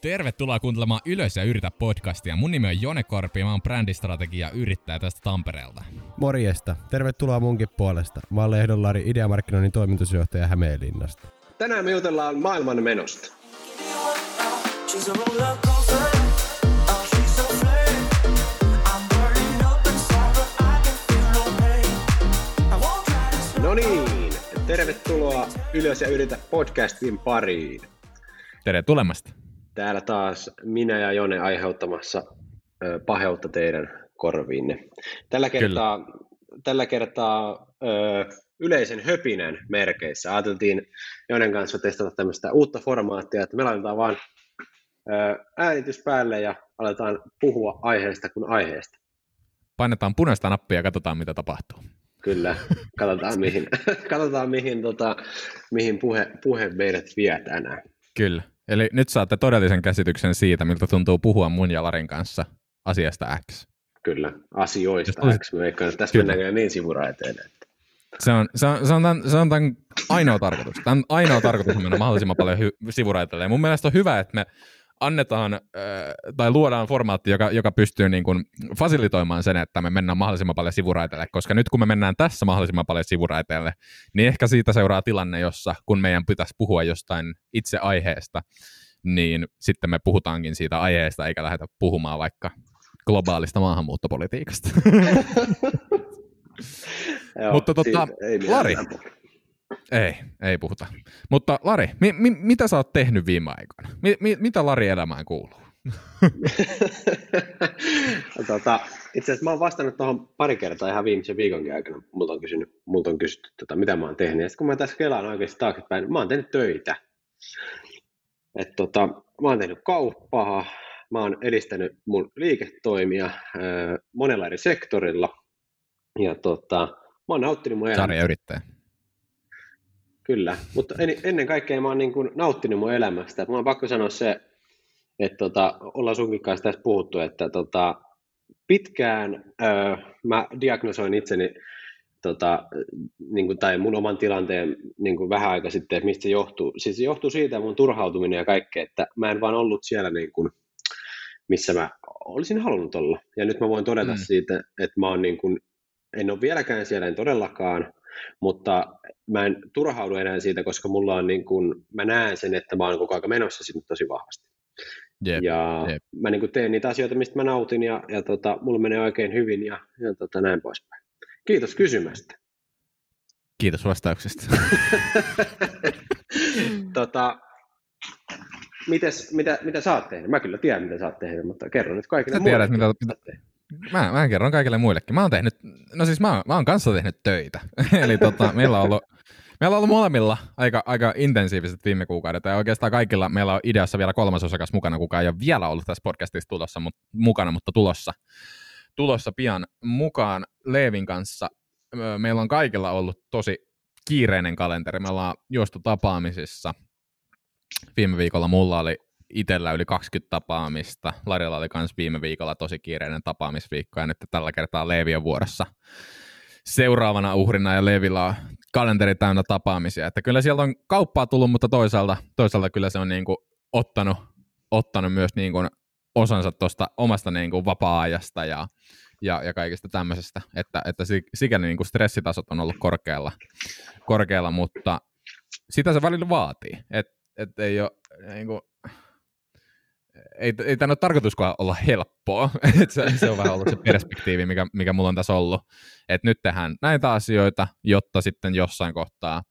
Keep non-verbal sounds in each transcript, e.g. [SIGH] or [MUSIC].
Tervetuloa kuuntelemaan Ylös ja yritä podcastia. Mun nimi on Jone Korpi ja mä oon brändistrategia yrittäjä tästä Tampereelta. Morjesta. Tervetuloa munkin puolesta. Mä oon Lehdon Lari, ideamarkkinoinnin toimitusjohtaja Hämeenlinnasta. Tänään me jutellaan maailman menosta. No niin, tervetuloa Ylös ja yritä podcastin pariin. Tere tulemasta. Täällä taas minä ja Jone aiheuttamassa paheutta teidän korviinne. Tällä kertaa, tällä kertaa ö, yleisen höpinän merkeissä. Ajateltiin Jonen kanssa testata tämmöistä uutta formaattia, että me laitetaan vaan ö, äänitys päälle ja aletaan puhua aiheesta kuin aiheesta. Painetaan punaista nappia ja katsotaan, mitä tapahtuu. Kyllä, katsotaan [LAUGHS] mihin, [LAUGHS] katsotaan, mihin, tota, mihin puhe, puhe meidät vie tänään. Kyllä. Eli nyt saatte todellisen käsityksen siitä, miltä tuntuu puhua mun ja Larin kanssa asiasta X. Kyllä, asioista Jos X. Tässä Kyllä. mennään niin sivuraiteille. Että... Se on, se, on, se, on tämän, se on tämän ainoa tarkoitus. Tämän ainoa tarkoitus on mennä mahdollisimman paljon hy- sivuraiteille. Ja mun mielestä on hyvä, että me annetaan äh, tai luodaan formaatti, joka, joka pystyy niin kuin fasilitoimaan sen, että me mennään mahdollisimman paljon sivuraiteille, koska nyt kun me mennään tässä mahdollisimman paljon sivuraiteille, niin ehkä siitä seuraa tilanne, jossa kun meidän pitäisi puhua jostain itse aiheesta, niin sitten me puhutaankin siitä aiheesta, eikä lähdetä puhumaan vaikka globaalista maahanmuuttopolitiikasta. [LAUGHS] [LAUGHS] Joo, Mutta tota, ei Lari, ei, ei puhuta. Mutta Lari, mi- mi- mitä sä oot tehnyt viime aikoina? Mi- mi- mitä Lari elämään kuuluu? [LAUGHS] tota, itse asiassa mä oon vastannut tuohon pari kertaa ihan viimeisen viikonkin aikana. Multa on, kysynyt, multa on kysytty, tota, mitä mä oon tehnyt. Ja sitten kun mä tässä kelaan oikeasti taaksepäin, mä oon tehnyt töitä. Et, tota, mä oon tehnyt kauppaa, mä oon edistänyt mun liiketoimia äh, monella eri sektorilla. Ja tota, mä oon nauttinut mun elämästä. Sarja yrittäjä. Kyllä, mutta en, ennen kaikkea mä oon niin kuin nauttinut mun elämästä. Mä oon pakko sanoa se, että tota, ollaan sunkin kanssa tässä puhuttu, että tota, pitkään öö, mä diagnosoin itseni tota, niin kuin, tai mun oman tilanteen niin kuin vähän aika sitten, että mistä se johtuu. Siis se johtuu siitä mun turhautuminen ja kaikkea, että mä en vaan ollut siellä niin kuin, missä mä olisin halunnut olla. Ja nyt mä voin todeta mm. siitä, että mä oon niin kuin, en ole vieläkään siellä, en todellakaan, mutta mä en turhaudu enää siitä, koska mulla on niin kuin, mä näen sen, että mä oon koko ajan menossa sinne tosi vahvasti. Jep, ja jep. mä niin kuin teen niitä asioita, mistä mä nautin ja, ja tota, mulla menee oikein hyvin ja, ja tota, näin poispäin. Kiitos kysymästä. Kiitos vastauksesta. [LAUGHS] tota, mites, mitä, mitä sä oot tehnyt? Mä kyllä tiedän, mitä sä oot tehnyt, mutta kerro nyt kaikille Sä tiedät, muille, mitä- Mä, mä kerron kaikille muillekin. Mä oon tehnyt, no siis mä, mä oon kanssa tehnyt töitä. [LAUGHS] Eli tota, meillä on ollut, meillä on ollut molemmilla aika, aika intensiiviset viime kuukaudet. Ja oikeastaan kaikilla meillä on ideassa vielä kolmas osakas mukana, kuka ei ole vielä ollut tässä podcastissa tulossa, mut, mukana, mutta tulossa, tulossa pian mukaan Leevin kanssa. Meillä on kaikilla ollut tosi kiireinen kalenteri. Me ollaan juostu tapaamisissa. Viime viikolla mulla oli itsellä yli 20 tapaamista. Larilla oli myös viime viikolla tosi kiireinen tapaamisviikko ja nyt tällä kertaa Leevi on vuorossa seuraavana uhrina ja Leevillä on kalenteri täynnä tapaamisia. Että kyllä sieltä on kauppaa tullut, mutta toisaalta, toisaalta kyllä se on niin kuin ottanut, ottanut myös niin kuin osansa tuosta omasta niin kuin vapaa-ajasta ja, ja, ja kaikesta tämmöisestä, että, että si- sikäli niin kuin stressitasot on ollut korkealla, korkealla, mutta sitä se välillä vaatii, että et ei ole niin kuin, ei, ei tämä ole tarkoituskaan olla helppoa, [LAUGHS] Et se, se on vähän ollut se perspektiivi, mikä, mikä mulla on tässä ollut, että nyt tehdään näitä asioita, jotta sitten jossain kohtaa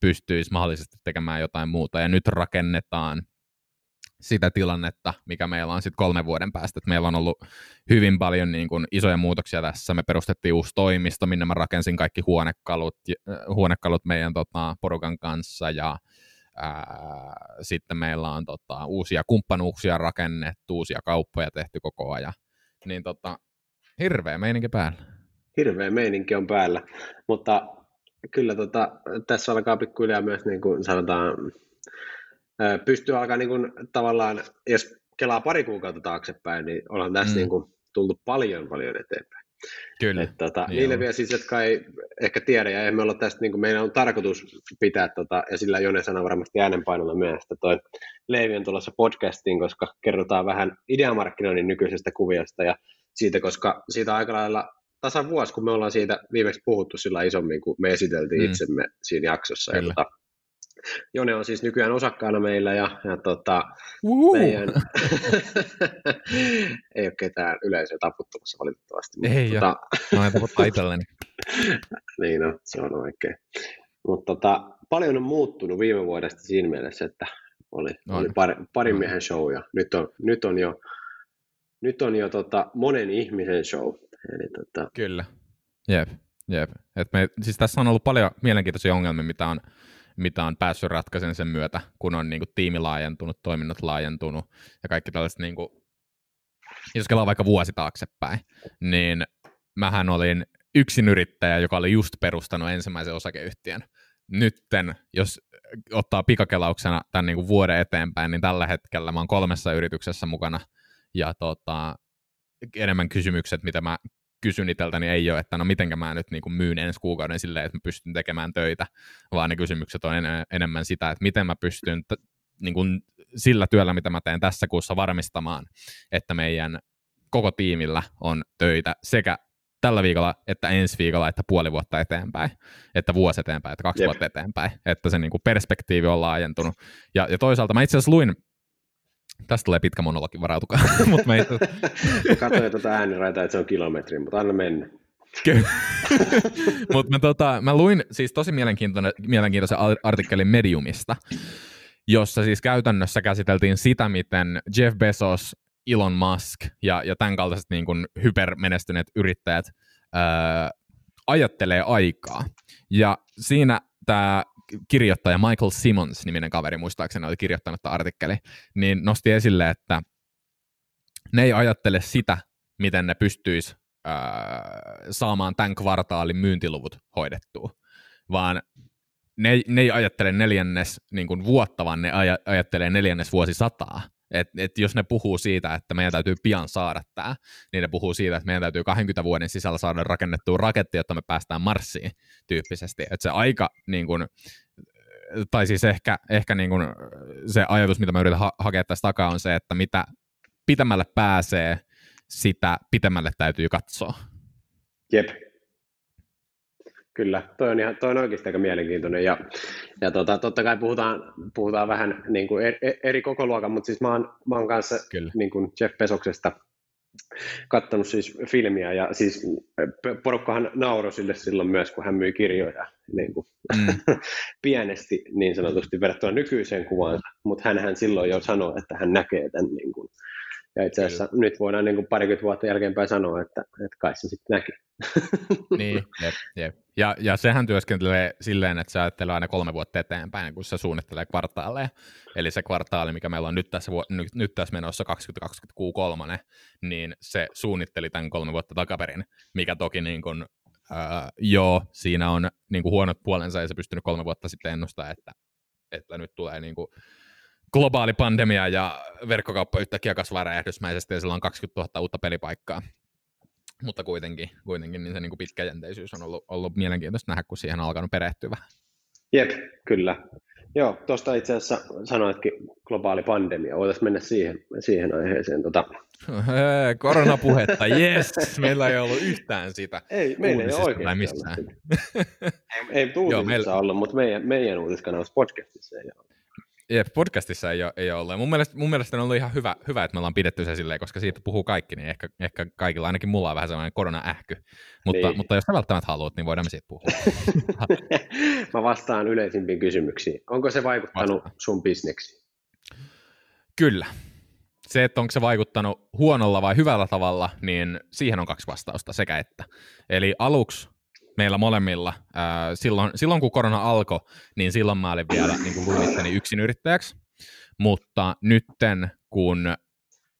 pystyisi mahdollisesti tekemään jotain muuta, ja nyt rakennetaan sitä tilannetta, mikä meillä on sitten kolmen vuoden päästä. Et meillä on ollut hyvin paljon niin kun, isoja muutoksia tässä. Me perustettiin uusi toimisto, minne mä rakensin kaikki huonekalut, huonekalut meidän tota, porukan kanssa, ja ää, sitten meillä on tota, uusia kumppanuuksia rakennettu, uusia kauppoja tehty koko ajan. Niin tota, hirveä meininki päällä. Hirveä meininki on päällä, mutta kyllä tota, tässä alkaa pikkuhiljaa myös niin kuin sanotaan, pystyy alkaa niin kuin, tavallaan, jos kelaa pari kuukautta taaksepäin, niin ollaan tässä mm. niin kuin, tultu paljon paljon eteenpäin. Kyllä. Et, tota, Niin niille on. vielä siis, jotka ei ehkä tiedä, ja emme olla tästä, niin kuin meidän on tarkoitus pitää, tota, ja sillä Jone sanoi varmasti äänenpainolla myös, että toi Leivi on tulossa podcastiin, koska kerrotaan vähän ideamarkkinoinnin nykyisestä kuviosta, ja siitä, koska siitä aika lailla tasan vuosi, kun me ollaan siitä viimeksi puhuttu sillä isommin, kun me esiteltiin Mm. mm. itsemme siinä jaksossa. Ja, Kyllä. tota, Jone on siis nykyään osakkaana meillä, ja, ja tota, Uhu. meidän... [LAUGHS] ei ole ketään yleisöä taputtamassa valitettavasti. mutta Ei tota, Mä en [LAUGHS] niin no, se on oikein. Mutta tota, paljon on muuttunut viime vuodesta siinä mielessä, että oli, On. oli pari, parin On. miehen show ja nyt on, nyt on jo, nyt on jo tota, monen ihmisen show. Eli tota, Kyllä. Jep, jep. Et me, siis tässä on ollut paljon mielenkiintoisia ongelmia, mitä on, mitä on päässyt ratkaisemaan sen myötä, kun on niin kuin, tiimi laajentunut, toiminnot laajentunut ja kaikki tällaiset, niin kuin, jos kelaa vaikka vuosi taaksepäin, niin mähän olin yksin yrittäjä, joka oli just perustanut ensimmäisen osakeyhtiön. Nytten, jos ottaa pikakelauksena tämän niin kuin vuoden eteenpäin, niin tällä hetkellä mä oon kolmessa yrityksessä mukana ja tota, enemmän kysymykset, mitä mä kysyn itseltäni ei ole, että no mitenkä mä nyt niin kuin myyn ensi kuukauden silleen, että mä pystyn tekemään töitä, vaan ne kysymykset on en- enemmän sitä, että miten mä pystyn t- niin kuin sillä työllä, mitä mä teen tässä kuussa varmistamaan, että meidän koko tiimillä on töitä sekä tällä viikolla, että ensi viikolla, että puoli vuotta eteenpäin, että vuosi eteenpäin, että kaksi Jep. vuotta eteenpäin, että se niin kuin perspektiivi on laajentunut. Ja, ja toisaalta mä itse asiassa luin, tästä tulee pitkä monologi, varautukaa, [LAUGHS] mutta mä itse katsoin tuota ääniraitaa, että se on kilometri, mutta anna mennä. [LAUGHS] Mutta mä, tota, mä luin siis tosi mielenkiintoinen, mielenkiintoisen ar- artikkelin Mediumista, jossa siis käytännössä käsiteltiin sitä, miten Jeff Bezos, Elon Musk ja, ja tämän kaltaiset niin kuin hypermenestyneet yrittäjät ää, ajattelee aikaa. Ja siinä tämä kirjoittaja Michael Simmons, niminen kaveri, muistaakseni oli kirjoittanut tämä artikkeli, niin nosti esille, että ne ei ajattele sitä, miten ne pystyis ää, saamaan tämän kvartaalin myyntiluvut hoidettua, vaan ne, ne ei ajattele neljännes niin kuin vuotta, vaan ne aja, ajattelee neljännes vuosisataa. Et, et jos ne puhuu siitä, että meidän täytyy pian saada tämä, niin ne puhuu siitä, että meidän täytyy 20 vuoden sisällä saada rakennettua raketti, jotta me päästään Marsiin tyyppisesti. Et se aika, niin kuin, tai siis ehkä, ehkä niin kuin se ajatus, mitä mä yritän ha- hakea tästä takaa, on se, että mitä pitämälle pääsee, sitä pitemmälle täytyy katsoa. Jep. Kyllä, toi on, ihan, toi on oikeasti aika mielenkiintoinen ja, ja tota, totta kai puhutaan, puhutaan vähän niin kuin eri, eri kokoluokan, mutta siis mä oon, mä oon kanssa Kyllä. niin kuin Jeff Bezoksesta kattanut siis filmiä ja siis porukkahan nauroi sille silloin myös, kun hän myi kirjoja niin kuin Mm. [LAUGHS] pienesti niin sanotusti verrattuna nykyiseen kuvaansa, mutta hän silloin jo sanoi, että hän näkee tämän niin kuin, ja itse asiassa Kyllä. nyt voidaan niin kuin parikymmentä vuotta jälkeenpäin sanoa, että, että kai se sitten näki. [LAUGHS] niin, jep, jep. Ja, ja sehän työskentelee silleen, että se ajattelee aina kolme vuotta eteenpäin, kun se suunnittelee kvartaaleja. Eli se kvartaali, mikä meillä on nyt tässä, vu- nyt, nyt tässä menossa 2020 Q3, niin se suunnitteli tämän kolme vuotta takaperin, mikä toki niin kuin, äh, joo, siinä on niin kuin huonot puolensa, ja se pystynyt kolme vuotta sitten ennustamaan, että, että nyt tulee niin kuin globaali pandemia ja verkkokauppa yhtäkkiä kasvaa räjähdysmäisesti ja sillä on 20 000 uutta pelipaikkaa. Mutta kuitenkin, kuitenkin niin se niin kuin pitkäjänteisyys on ollut, ollut mielenkiintoista nähdä, kun siihen on alkanut perehtyä. Jep, kyllä. Joo, tuosta itse asiassa sanoitkin globaali pandemia. Voitaisiin mennä siihen, siihen aiheeseen. Tota, Öö, Koronapuhetta, yes! Meillä ei ollut yhtään sitä. ei, meillä ei oikein. missään. Ei, ei uutisissa meillä- ollut, mutta meidän, meidän uutiskanavassa podcastissa ei ole. Jep, podcastissa ei ole, ei ole ollut. Mun mielestä, mun mielestä on ollut ihan hyvä, hyvä, että me ollaan pidetty se silleen, koska siitä puhuu kaikki, niin ehkä, ehkä kaikilla, ainakin mulla on vähän sellainen korona-ähky. Mutta, Niin. mutta jos sä välttämättä haluat, niin voidaan me siitä puhua. [LAUGHS] Mä vastaan yleisimpiin kysymyksiin. Onko se vaikuttanut Vastaa. sun bisneksiin? Kyllä. Se, että onko se vaikuttanut huonolla vai hyvällä tavalla, niin siihen on kaksi vastausta, sekä että. Eli aluksi meillä molemmilla, ää, silloin, silloin kun korona alkoi, niin silloin mä olin vielä niin kuin itteni yksin yrittäjäksi, mutta nytten kun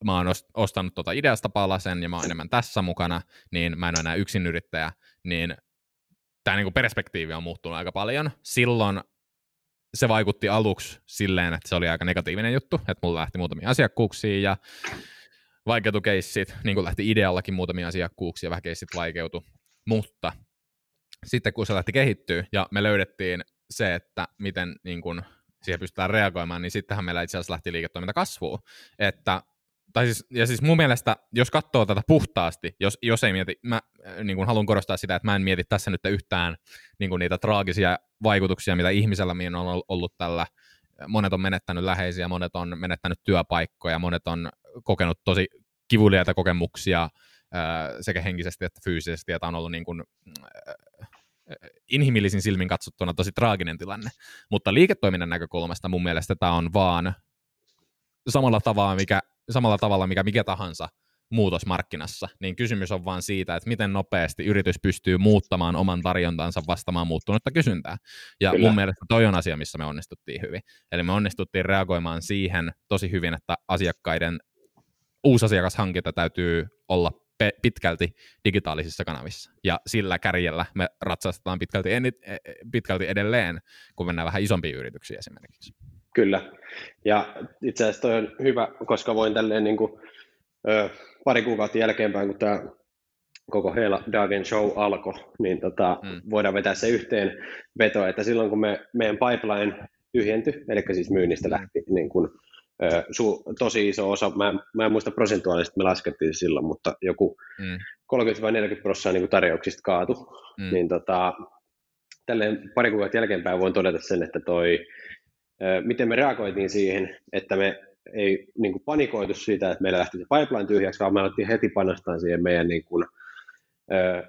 mä oon ost- ostanut tuota ideasta palasen ja mä oon enemmän tässä mukana, niin mä en ole enää yksin yrittäjä, niin tämä niin perspektiivi on muuttunut aika paljon. Silloin se vaikutti aluksi silleen, että se oli aika negatiivinen juttu, että mulla lähti muutamia asiakkuuksia ja vaikeutui keissit, niin kuin lähti ideallakin muutamia asiakkuuksia, vähän keissit vaikeutui, mutta sitten kun se lähti kehittyä ja me löydettiin se, että miten niin kuin, siihen pystytään reagoimaan, niin sittenhän meillä itse asiassa lähti liiketoiminta kasvuun. Että, tai siis, ja siis mun mielestä, jos katsoo tätä puhtaasti, jos, jos ei mieti, mä niin kuin haluan korostaa sitä, että mä en mieti tässä nyt yhtään niin kuin niitä traagisia vaikutuksia, mitä ihmisellä on ollut tällä, monet on menettänyt läheisiä, monet on menettänyt työpaikkoja, monet on kokenut tosi kivuliaita kokemuksia sekä henkisesti että fyysisesti, ja tämä on ollut niin kuin, inhimillisin silmin katsottuna tosi traaginen tilanne. Mutta liiketoiminnan näkökulmasta mun mielestä tämä on vaan samalla tavalla, mikä, samalla tavalla, mikä mikä tahansa muutos markkinassa, niin kysymys on vaan siitä, että miten nopeasti yritys pystyy muuttamaan oman tarjontansa vastaamaan muuttunutta kysyntää. Ja Kyllä. mun mielestä toi on asia, missä me onnistuttiin hyvin. Eli me onnistuttiin reagoimaan siihen tosi hyvin, että asiakkaiden uusasiakashankinta täytyy olla pitkälti digitaalisissa kanavissa. Ja sillä kärjellä me ratsastetaan pitkälti, en, e, pitkälti edelleen, kun mennään vähän isompiin yrityksiin esimerkiksi. Kyllä. Ja itse asiassa toi on hyvä, koska voin tälleen niin kuin, ö, pari kuukautta jälkeenpäin, kun tämä koko Hela Dagen Show alkoi, niin tota, mm. voidaan vetää se yhteen veto, että silloin kun me, meidän pipeline tyhjentyi, eli siis myynnistä lähti niin kun, su, tosi iso osa, mä, mä en muista prosentuaalisesti, me laskettiin silloin, mutta joku mm. 30-40 prosenttia niin tarjouksista kaatu, mm. niin tota, tälleen pari kuukautta jälkeenpäin voin todeta sen, että toi, miten me reagoitiin siihen, että me ei niin kuin panikoitu siitä, että meillä lähti se pipeline tyhjäksi, vaan me alettiin heti panostaa siihen meidän niin kuin,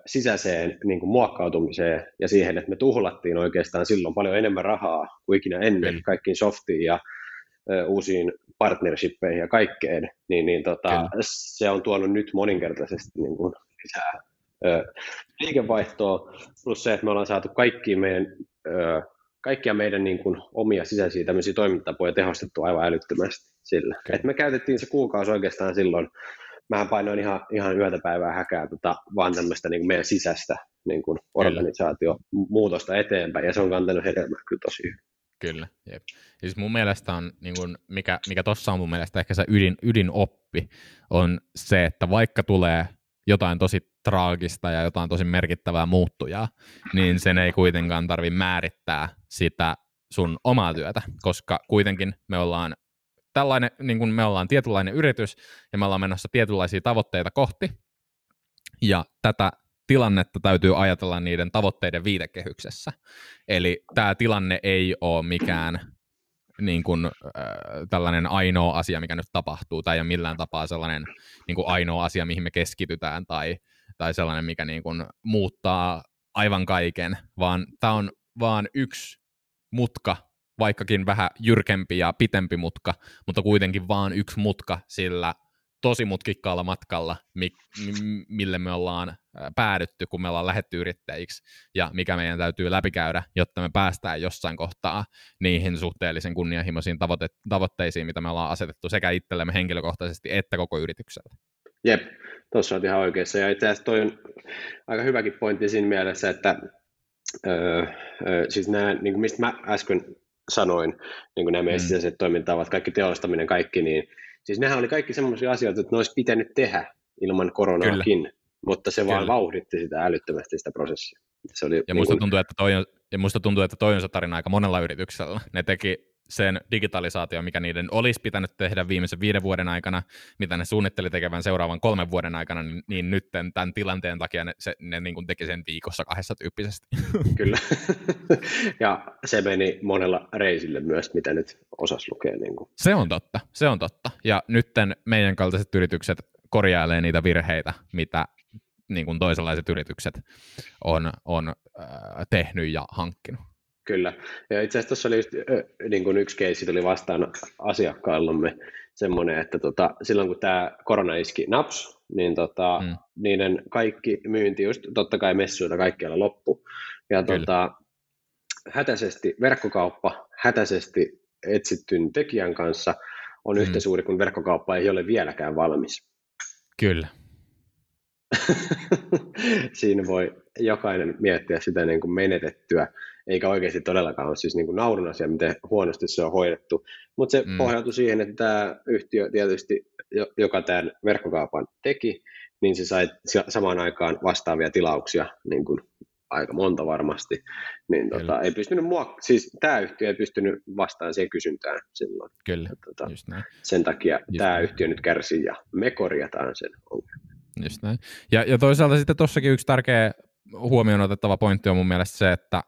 sisäiseen niin kuin muokkautumiseen ja siihen, että me tuhlattiin oikeastaan silloin paljon enemmän rahaa kuin ikinä ennen mm. kaikkiin softiin ja uusiin partnershippeihin ja kaikkeen, niin, niin tota, se on tuonut nyt moninkertaisesti niin kuin lisää ö, liikevaihtoa, plus se, että me ollaan saatu kaikkiin meidän ö, kaikkia meidän niin kuin, omia sisäisiä tämmöisiä toimintatapoja tehostettu aivan älyttömästi sillä. Okay. Et me käytettiin se kuukausi oikeastaan silloin, mähän painoin ihan, ihan yötä päivää häkää tota, vaan tämmöistä niin kuin meidän sisäistä niin kuin organisaatiomuutosta eteenpäin, ja se on kantanut hedelmää kyllä tosi hyvin. Kyllä, jep. Siis mun mielestä on, niin kuin, mikä, mikä tuossa on mun mielestä ehkä se ydin, ydinoppi, on se, että vaikka tulee jotain tosi traagista ja jotain tosi merkittävää muuttujaa, niin sen ei kuitenkaan tarvi määrittää sitä sun omaa työtä, koska kuitenkin me ollaan tällainen, niin kuin me ollaan tietynlainen yritys ja me ollaan menossa tietynlaisia tavoitteita kohti, ja tätä tilannetta täytyy ajatella niiden tavoitteiden viitekehyksessä. Eli tämä tilanne ei ole mikään niin kuin, äh, tällainen ainoa asia, mikä nyt tapahtuu, tai ei ole millään tapaa sellainen niin kuin ainoa asia, mihin me keskitytään, tai, tai sellainen, mikä niin kuin, muuttaa aivan kaiken, vaan tämä on vaan yksi mutka, vaikkakin vähän jyrkempi ja pitempi mutka, mutta kuitenkin vaan yksi mutka sillä tosi mutkikkaalla matkalla, mi- mi- mille me ollaan päädytty, kun me ollaan lähetty yrittäjiksi, ja mikä meidän täytyy läpikäydä, jotta me päästään jossain kohtaa niihin suhteellisen kunnianhimoisiin tavoite- tavoitteisiin, mitä me ollaan asetettu sekä itsellemme henkilökohtaisesti että koko yritykselle. Jep, tuossa on ihan oikeassa, ja itse asiassa toi on aika hyväkin pointti siinä mielessä, että öö, öö, siis nämä, niin kuin mistä mä äsken sanoin, niin kuin nämä meidän mm. sisäiset toimintavat, kaikki teollistaminen, kaikki, niin Siis nehän oli kaikki semmoisia asioita, että ne olisi pitänyt tehdä ilman koronaakin, Kyllä. mutta se Kyllä. vaan vauhditti sitä älyttömästi sitä prosessia. Se oli ja, niin musta kun... tuntuu, että toi on, ja musta tuntuu, että toi on se tarina aika monella yrityksellä. Ne teki sen digitalisaatio, mikä niiden olisi pitänyt tehdä viimeisen viiden vuoden aikana, mitä ne suunnitteli tekevän seuraavan kolmen vuoden aikana, niin, niin nyt tämän tilanteen takia ne, se, ne niin kuin teki sen viikossa kahdessa tyyppisesti. [LAUGHS] Kyllä. ja se meni monella reisille myös, mitä nyt osas lukea. Niin kuin. Se on totta, se on totta. Ja nyt meidän kaltaiset yritykset korjailee niitä virheitä, mitä niin kuin toisenlaiset yritykset on, on äh, tehnyt ja hankkinut. Kyllä. Ja itse asiassa tuossa oli just, niin kuin yksi keissi tuli vastaan asiakkaallamme semmoinen, että tota, silloin kun tämä korona iski naps, niin tota, mm. niiden kaikki myynti just totta kai messuilla kaikkialla loppu. Ja tota, hätäisesti verkkokauppa, hätäisesti etsittyn tekijän kanssa on mm. yhtä suuri kuin verkkokauppa ei ole vieläkään valmis. Kyllä. [LAUGHS] Siinä voi jokainen miettiä sitä niin kuin menetettyä eikä oikeasti todellakaan ole siis niin kuin naurun asia, miten huonosti se on hoidettu. Mutta se mm. pohjautui siihen, että tämä yhtiö tietysti joka tämän verkkokaupan teki, niin se sai samaan aikaan vastaavia tilauksia niin kuin aika monta varmasti, niin tota, ei pystynyt mua, siis tämä yhtiö ei pystynyt vastaamaan siihen kysyntään silloin. Kyllä, tota, just näin. Sen takia just tämä näin. yhtiö nyt kärsii ja me korjataan sen ongelman. Just näin. Ja, ja toisaalta sitten tuossakin yksi tärkeä huomioon otettava pointti on mun mielestä se, että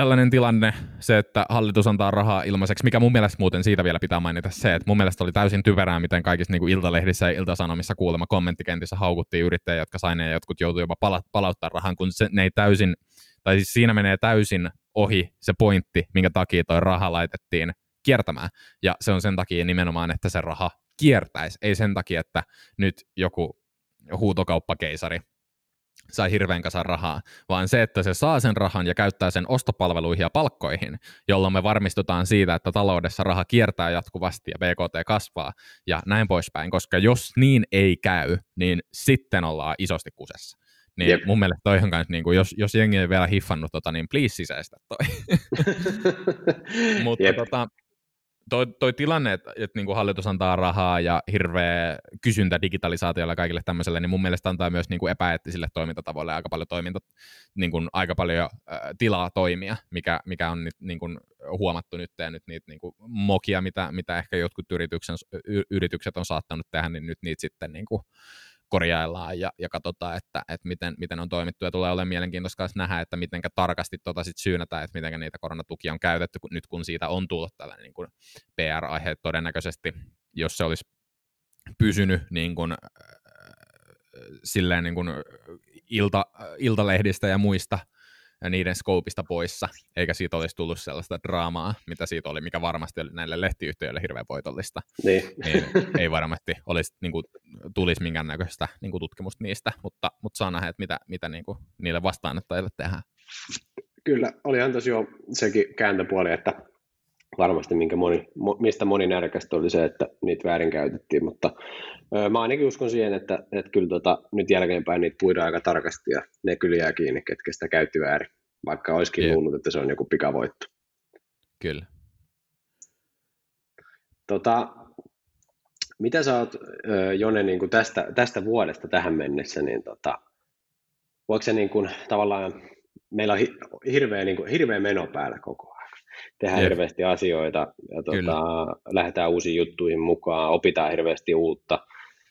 tällainen tilanne, se, että hallitus antaa rahaa ilmaiseksi, mikä mun mielestä muuten siitä vielä pitää mainita se, että mun mielestä oli täysin typerää, miten kaikissa niin kuin iltalehdissä ja iltasanomissa kuulemma kommenttikentissä haukuttiin yrittäjiä, jotka sai ne ja jotkut joutuivat jopa pala- palauttaa rahan, kun se, ne ei täysin, tai siis siinä menee täysin ohi se pointti, minkä takia toi raha laitettiin kiertämään. Ja se on sen takia nimenomaan, että se raha kiertäisi, ei sen takia, että nyt joku huutokauppakeisari sai hirveän kasan rahaa, vaan se, että se saa sen rahan ja käyttää sen ostopalveluihin ja palkkoihin, jolloin me varmistutaan siitä, että taloudessa raha kiertää jatkuvasti ja BKT kasvaa ja näin poispäin, koska jos niin ei käy, niin sitten ollaan isosti kusessa. Niin Jep. mun mielestä toi on kanssa, niin kuin, jos, jos jengi ei vielä hiffannut tota, niin please sisäistä toi. [LAUGHS] [LAUGHS] Mutta Jep. tota, toi, toi tilanne, että, että niin kuin hallitus antaa rahaa ja hirveä kysyntä digitalisaatiolla kaikille tämmöiselle, niin mun mielestä antaa myös niin kuin epäeettisille toimintatavoille aika paljon, toiminta, niin kuin aika paljon äh, tilaa toimia, mikä, mikä on nyt niin kuin huomattu nyt ja nyt niitä niin kuin mokia, mitä, mitä ehkä jotkut yrityksen, yritykset on saattanut tehdä, niin nyt niitä sitten niin kuin, korjaillaan ja, ja katsotaan, että, että miten, miten on toimittu. Ja tulee olemaan mielenkiintoista nähdä, että miten tarkasti tota sit syynätään, että miten niitä koronatukia on käytetty, kun, nyt kun siitä on tullut tällainen niin kuin PR-aihe todennäköisesti, jos se olisi pysynyt niin kuin, äh, silleen niin kuin ilta, iltalehdistä ja muista niiden skoopista poissa, eikä siitä olisi tullut sellaista draamaa, mitä siitä oli, mikä varmasti oli näille lehtiyhtiöille hirveän voitollista. Niin. niin ei varmasti olisi, niin kuin, tulisi minkäännäköistä niin kuin tutkimusta niistä, mutta, mutta saa nähdä, että mitä, mitä niin kuin, niille vastaanottajille tehdään. Kyllä, olihan tosiaan sekin kääntöpuoli, että varmasti minkä moni, mistä moni närkästä oli se, että niitä väärinkäytettiin, mutta ö, mä ainakin uskon siihen, että, että kyllä tota, nyt jälkeenpäin niitä puidaan aika tarkasti ja ne kyllä jää kiinni, ketkä sitä käytti väärin, vaikka olisikin yeah. luullut, että se on joku pikavoitto. Kyllä. Tota, mitä sä oot, Jone, niin kuin tästä, tästä vuodesta tähän mennessä, niin tota, voiko se niin kuin, tavallaan, meillä on hirveä, niin kuin, hirveä meno päällä koko ajan tehdään Jep. hirveästi asioita ja tuota, lähdetään uusiin juttuihin mukaan, opitaan hirveästi uutta,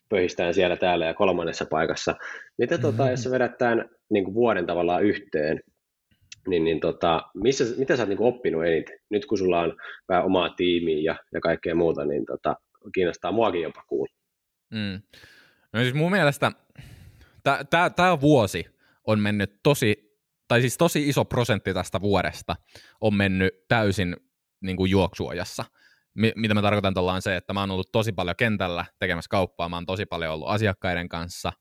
pöhistään siellä täällä ja kolmannessa paikassa. Mitä mm-hmm. tota, jos vedät tämän niin kuin vuoden tavallaan yhteen, niin, niin tota, missä, mitä sä oot niin oppinut eniten? Nyt kun sulla on vähän omaa tiimiä ja, ja kaikkea muuta, niin tota, kiinnostaa muakin jopa kuulla. Mm. No siis mun mielestä tämä vuosi on mennyt tosi tai siis tosi iso prosentti tästä vuodesta on mennyt täysin niin kuin juoksuojassa. M- mitä mä tarkoitan tuolla on se, että mä oon ollut tosi paljon kentällä tekemässä kauppaa, mä oon tosi paljon ollut asiakkaiden kanssa,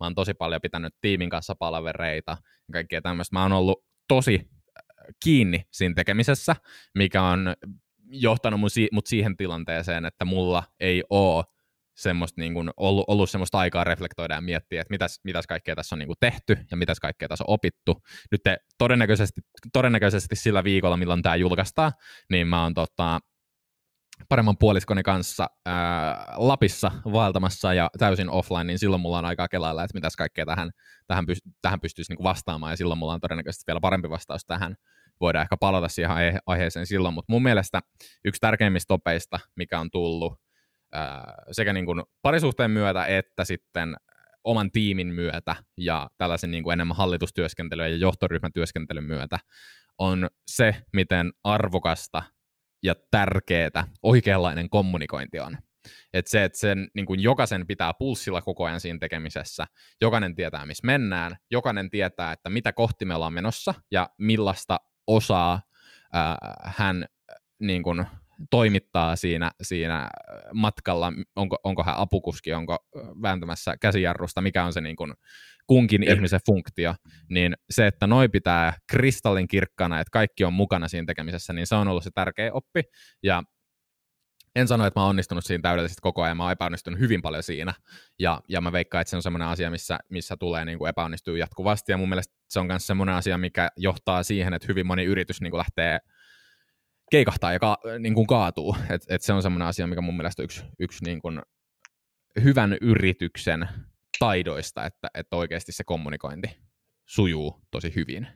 mä oon tosi paljon pitänyt tiimin kanssa palavereita ja kaikkea tämmöistä. Mä oon ollut tosi äh, kiinni siinä tekemisessä, mikä on johtanut mut, si- mut siihen tilanteeseen, että mulla ei ole semmoista niin kuin ollut, ollut semmoista aikaa reflektoida ja miettiä, että mitäs, mitäs kaikkea tässä on niin kuin tehty ja mitäs kaikkea tässä on opittu. Nyt te, todennäköisesti, todennäköisesti sillä viikolla, milloin tämä julkaistaan, niin mä oon tota, paremman puoliskoni kanssa ää, Lapissa vaeltamassa ja täysin offline, niin silloin mulla on aikaa kelailla, että mitäs kaikkea tähän, tähän, pyst- tähän pystyisi niin vastaamaan, ja silloin mulla on todennäköisesti vielä parempi vastaus tähän. Voidaan ehkä palata siihen aihe- aiheeseen silloin, mutta mun mielestä yksi tärkeimmistä topeista, mikä on tullut sekä niin kuin parisuhteen myötä että sitten oman tiimin myötä ja tällaisen niin kuin enemmän hallitustyöskentelyä ja johtoryhmän työskentelyn myötä on se, miten arvokasta ja tärkeää oikeanlainen kommunikointi on. Että se, että sen niin kuin jokaisen pitää pulssilla koko ajan siinä tekemisessä, jokainen tietää, missä mennään, jokainen tietää, että mitä kohti me ollaan menossa ja millaista osaa ää, hän niin kuin, toimittaa siinä, siinä matkalla, onko, onko hän apukuski, onko vääntämässä käsijarrusta, mikä on se niin kuin kunkin Jep. ihmisen funktio, niin se, että noi pitää kristallin kirkkana, että kaikki on mukana siinä tekemisessä, niin se on ollut se tärkeä oppi, ja en sano, että mä oon onnistunut siinä täydellisesti koko ajan, mä oon epäonnistunut hyvin paljon siinä, ja, ja mä veikkaan, että se on semmoinen asia, missä, missä tulee niin kuin epäonnistua jatkuvasti, ja mun mielestä se on myös semmoinen asia, mikä johtaa siihen, että hyvin moni yritys niin kuin lähtee keikahtaa ja ka, niin kuin kaatuu. Et, et se on semmoinen asia, mikä mun mielestä yksi, yksi niin kuin hyvän yrityksen taidoista, että, että oikeasti se kommunikointi sujuu tosi hyvin.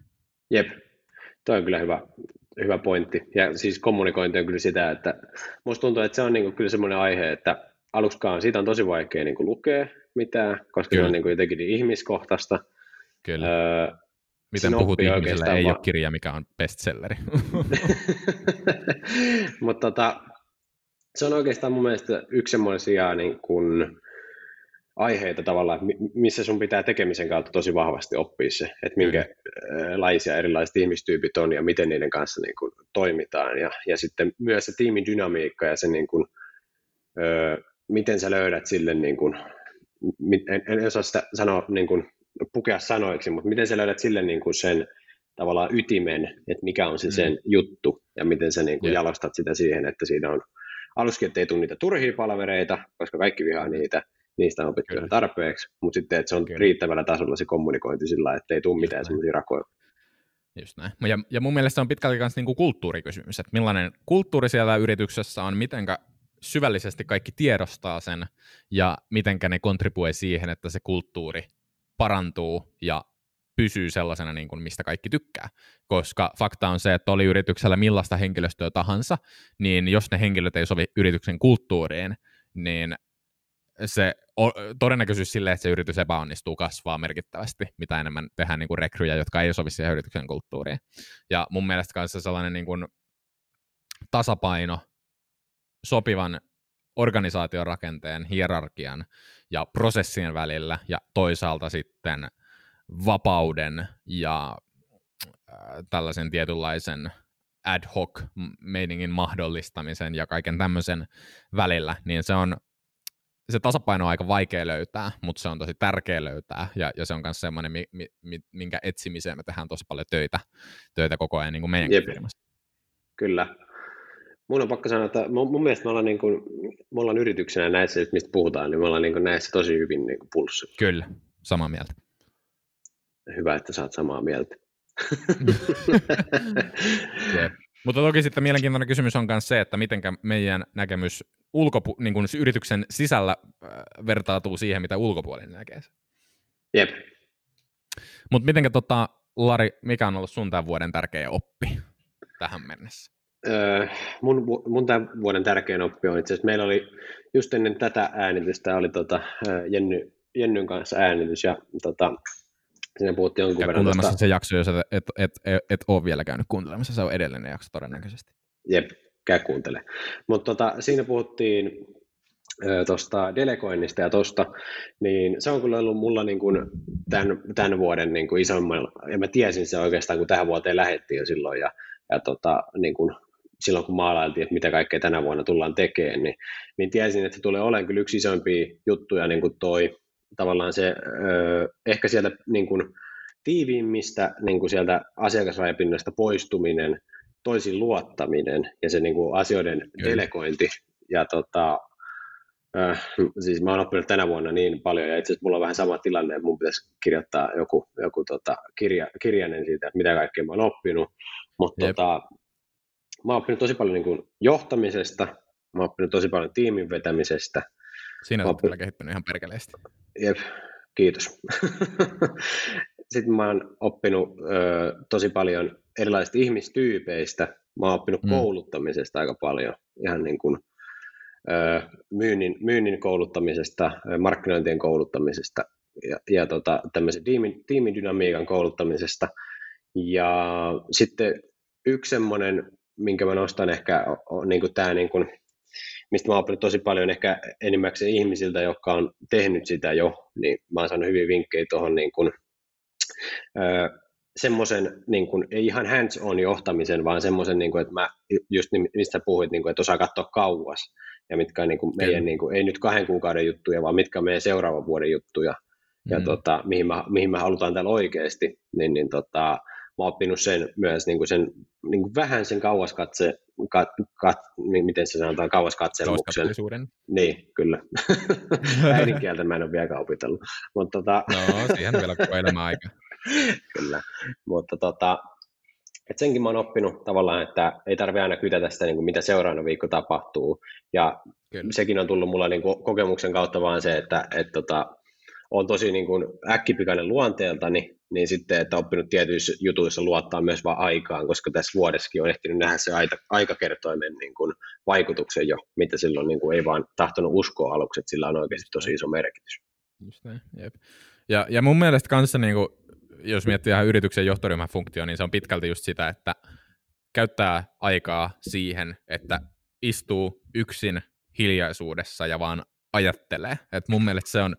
Jep, toi on kyllä hyvä, hyvä pointti. Ja siis kommunikointi on kyllä sitä, että musta tuntuu, että se on niin kyllä semmoinen aihe, että aluksikaan siitä on tosi vaikea niin lukea mitään, koska kyllä. se on niin jotenkin niin ihmiskohtaista. Kyllä. Öö, Miten puhut ihmiselle, ei va- ole kirja, mikä on bestselleri. [LAUGHS] Mutta tota, se on oikeastaan mun mielestä yksi semmoisia niin kuin, aiheita tavallaan, missä sun pitää tekemisen kautta tosi vahvasti oppia se, että minkälaisia erilaiset ihmistyypit on ja miten niiden kanssa niin kuin, toimitaan. Ja, ja sitten myös se tiimin dynamiikka ja se, niin kuin, ö, miten sä löydät sille, niin kuin, en, en osaa sitä sanoa, niin kuin, pukea sanoiksi, mutta miten sä löydät sille niin kuin sen tavallaan ytimen, että mikä on se mm. sen juttu ja miten sä niin kuin, yeah. jalostat sitä siihen, että siinä on aluskin, että ei tule niitä turhia palvereita, koska kaikki vihaa niitä, niistä on opittu tarpeeksi, mutta sitten, että se on Kyllä. riittävällä tasolla se kommunikointi sillä, että ei tule mitään semmoisia rakoja. Just näin. Ja, ja mun mielestä se on pitkälti myös niinku kulttuurikysymys, että millainen kulttuuri siellä yrityksessä on, mitenkä syvällisesti kaikki tiedostaa sen ja mitenkä ne kontribuoi siihen, että se kulttuuri parantuu ja pysyy sellaisena, niin kuin mistä kaikki tykkää. Koska fakta on se, että oli yrityksellä millaista henkilöstöä tahansa, niin jos ne henkilöt ei sovi yrityksen kulttuuriin, niin se todennäköisyys sille, että se yritys epäonnistuu, kasvaa merkittävästi, mitä enemmän tehdään niin kuin rekryjä, jotka ei sovi siihen yrityksen kulttuuriin. Ja mun mielestä kanssa sellainen niin kuin tasapaino sopivan organisaatiorakenteen, hierarkian ja prosessien välillä ja toisaalta sitten vapauden ja äh, tällaisen tietynlaisen ad hoc meiningin mahdollistamisen ja kaiken tämmöisen välillä, niin se on se tasapaino on aika vaikea löytää, mutta se on tosi tärkeä löytää, ja, ja se on myös semmoinen, mi, mi, minkä etsimiseen me tehdään tosi paljon töitä, töitä koko ajan niin kuin meidän. Kyllä. Mun on pakko sanoa, että mun, mun mielestä me ollaan, niin kuin, me ollaan yrityksenä näissä, mistä puhutaan, niin me ollaan niin kuin näissä tosi hyvin niin kuin pulssilla. Kyllä, samaa mieltä. Hyvä, että saat samaa mieltä. [LAUGHS] Mutta toki sitten mielenkiintoinen kysymys on myös se, että miten meidän näkemys ulkopu- niin kuin yrityksen sisällä äh, vertautuu siihen, mitä ulkopuolinen näkee. Jep. Mutta miten tota, Lari, mikä on ollut sun tämän vuoden tärkeä oppi tähän mennessä? Öö, mun, mun tämän vuoden tärkein oppi on itse asiassa, meillä oli just ennen tätä äänitystä, oli tota, Jenny, Jennyn kanssa äänitys, ja tota, siinä puhuttiin jonkun ja verran. Kuuntelemassa se jakso, jos et, et, et, et, et ole vielä käynyt kuuntelemassa, se on edellinen jakso todennäköisesti. Jep, käy kuuntele. Mutta tota, siinä puhuttiin tuosta delegoinnista ja tuosta, niin se on kyllä ollut mulla niin kuin tämän, tämän vuoden niin kuin isommalla, ja mä tiesin se oikeastaan, kun tähän vuoteen lähdettiin jo silloin, ja, ja tota, niin kuin silloin kun maalailtiin, että mitä kaikkea tänä vuonna tullaan tekemään, niin, niin tiesin, että se tulee olemaan kyllä yksi isompia juttuja, niin kuin toi tavallaan se, ö, ehkä sieltä niin kuin, tiiviimmistä niin kuin sieltä asiakasrajapinnasta poistuminen, toisin luottaminen ja se niin kuin asioiden Kyllä. delegointi. Ja tota, äh, siis mä oon oppinut tänä vuonna niin paljon, ja itse asiassa mulla on vähän sama tilanne, että mun pitäisi kirjoittaa joku, joku tota, kirja, kirjainen siitä, että mitä kaikkea mä oon oppinut. Mutta tota, mä oon oppinut tosi paljon niin kuin johtamisesta, mä oon oppinut tosi paljon tiimin vetämisestä. Siinä olet oppinut... kehittynyt ihan perkeleesti. Jep, kiitos. [LAUGHS] Sitten mä oon oppinut ö, tosi paljon erilaisista ihmistyypeistä. Mä oon oppinut mm. kouluttamisesta aika paljon, ihan niin kuin ö, myynnin, myynnin kouluttamisesta, markkinointien kouluttamisesta ja, ja tota, tämmöisen tiimin, tiimidynamiikan kouluttamisesta. Ja sitten yksi semmoinen, minkä mä nostan ehkä, on niin kuin tämä, niin kuin, mistä mä oon tosi paljon ehkä enimmäkseen ihmisiltä, jotka on tehnyt sitä jo, niin mä oon saanut hyviä vinkkejä tuohon niin kuin, semmoisen, niin kuin, ei ihan hands-on johtamisen, vaan semmoisen, niin kuin, että mä just mistä puhuit, niin kuin, että osaa katsoa kauas, ja mitkä on niin kuin, meidän, niin kuin, ei nyt kahden kuukauden juttuja, vaan mitkä on meidän seuraavan vuoden juttuja, ja mm. tota, mihin, mä, mihin me halutaan täällä oikeasti, niin, niin tota, oon oppinut sen myös niin kuin sen, niin kuin vähän sen kauaskatse, kat, kat, niin miten se sanotaan, kauaskatselmuksen. Niin, kyllä. [LAUGHS] Äidinkieltä mä en ole vielä opitellut. Mutta, tota... no, siihen vielä koko elämä aika. [LAUGHS] Kyllä, mutta tota, et senkin mä oon oppinut tavallaan, että ei tarvitse aina kytätä sitä, niin kuin mitä seuraavana viikko tapahtuu. Ja Kyllä. sekin on tullut mulla niin kuin kokemuksen kautta vaan se, että et, tota, on tosi niin kuin äkkipikainen luonteeltani, niin sitten, että oppinut tietyissä jutuissa luottaa myös vaan aikaan, koska tässä vuodessakin on ehtinyt nähdä se aika, aikakertoimen niin kuin vaikutuksen jo, mitä silloin niin kuin ei vaan tahtonut uskoa aluksi, että sillä on oikeasti tosi iso merkitys. Just näin, jep. Ja, ja mun mielestä kanssa, niin kuin, jos miettii ihan yrityksen johtoryhmän funktio, niin se on pitkälti just sitä, että käyttää aikaa siihen, että istuu yksin hiljaisuudessa ja vaan ajattelee. Et mun mielestä se on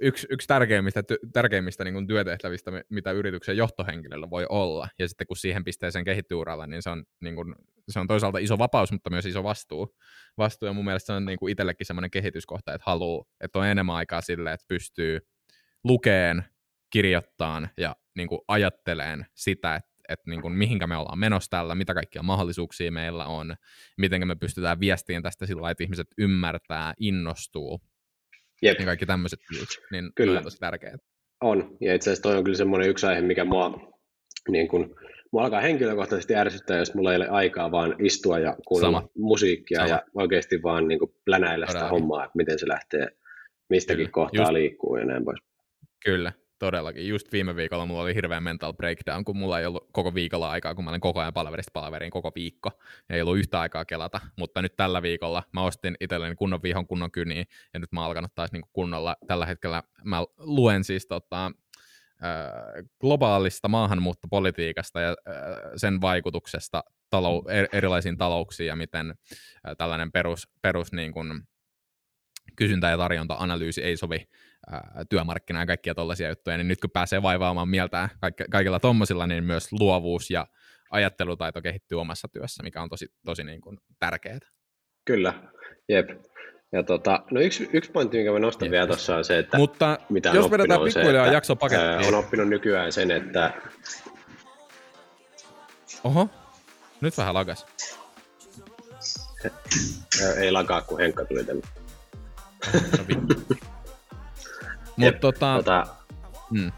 yksi, yksi tärkeimmistä, tärkeimmistä niin kuin työtehtävistä, mitä yrityksen johtohenkilöllä voi olla. Ja sitten kun siihen pisteeseen kehittyy uralla, niin se on, niin kuin, se on toisaalta iso vapaus, mutta myös iso vastuu. vastuu ja mun mielestä se on niin kuin itsellekin semmoinen kehityskohta, että haluaa, että on enemmän aikaa sille, että pystyy lukeen, kirjoittaan ja niin kuin ajatteleen sitä, että että niin kuin, mihinkä me ollaan menossa tällä, mitä kaikkia mahdollisuuksia meillä on, miten me pystytään viestiin tästä sillä että ihmiset ymmärtää, innostuu Jep. niin kaikki tämmöiset niin kyllä. on tosi tärkeää. On, ja itse asiassa toi on kyllä semmoinen yksi aihe, mikä mua, niin kun, mua alkaa henkilökohtaisesti ärsyttää, jos mulla ei ole aikaa vaan istua ja kuunnella Sama. musiikkia Sama. ja oikeasti vaan niin plänäillä sitä hommaa, että miten se lähtee mistäkin kyllä. kohtaa Just... liikkuu ja näin pois. Kyllä, Todellakin. Just viime viikolla mulla oli hirveä mental breakdown, kun mulla ei ollut koko viikolla aikaa, kun mä olin koko ajan palaverista palaveriin koko viikko. Ei ollut yhtä aikaa kelata, mutta nyt tällä viikolla mä ostin itselleni kunnon vihon, kunnon kyniin, ja nyt mä oon alkanut taas niin kunnolla. Tällä hetkellä mä luen siis tota, globaalista maahanmuuttopolitiikasta ja sen vaikutuksesta talou- erilaisiin talouksiin ja miten tällainen perus, perus niin kuin kysyntä- ja tarjonta-analyysi ei sovi työmarkkina ja kaikkia tollaisia juttuja, niin nyt kun pääsee vaivaamaan mieltään kaik- kaikilla tommosilla, niin myös luovuus ja ajattelutaito kehittyy omassa työssä, mikä on tosi, tosi niin kuin tärkeää. Kyllä, jep. Ja tota, no yksi, yksi pointti, minkä mä nostan Jep. vielä tuossa on se, että Mutta mitä jos vedetään pikkuhiljaa jakso pakettiin. On oppinut nykyään sen, että... Oho, nyt vähän lagas. Ei lakaa, kun Henkka tuli tänne. No, Mutta tota... tota hmm.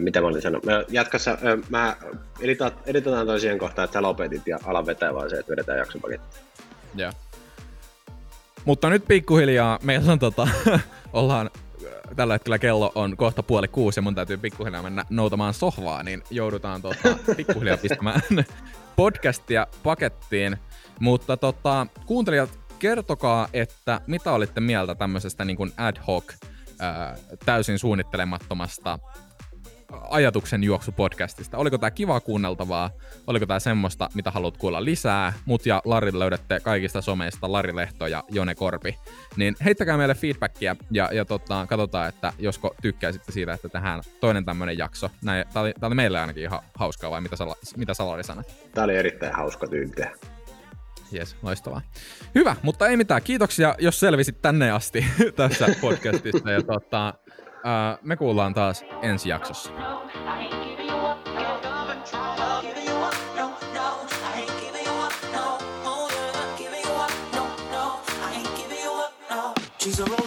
Mitä mä olin sanonut? Mä jatkassa, mä editotaan, editotaan toisien kohtaan, että sä lopetit ja alan vetää vaan se, että vedetään jaksopaketti. Joo. Mutta nyt pikkuhiljaa meillä on tota, [LAUGHS] ollaan tällä hetkellä kello on kohta puoli kuusi ja mun täytyy pikkuhiljaa mennä noutamaan sohvaa, niin joudutaan tota, [LAUGHS] pikkuhiljaa pistämään [LAUGHS] podcastia pakettiin. Mutta tota, kuuntelijat, kertokaa, että mitä olitte mieltä tämmöisestä niin kuin ad hoc ää, täysin suunnittelemattomasta ajatuksen juoksupodcastista. Oliko tämä kiva kuunneltavaa? Oliko tämä semmoista, mitä haluat kuulla lisää? Mut ja Lari löydätte kaikista someista Lari Lehto ja Jone Korpi. Niin heittäkää meille feedbackia ja, ja tota, katsotaan, että josko tykkäisitte siitä, että tehdään toinen tämmöinen jakso. Tää, oli, tää oli meille ainakin ihan hauskaa, vai mitä, sä, mitä sä Lari sanoit? Tämä oli erittäin hauska tyyppi. Jes, loistavaa. Hyvä, mutta ei mitään. Kiitoksia, jos selvisit tänne asti [LAUGHS] tässä podcastissa. Ja tota, ää, me kuullaan taas ensi jaksossa. She's a.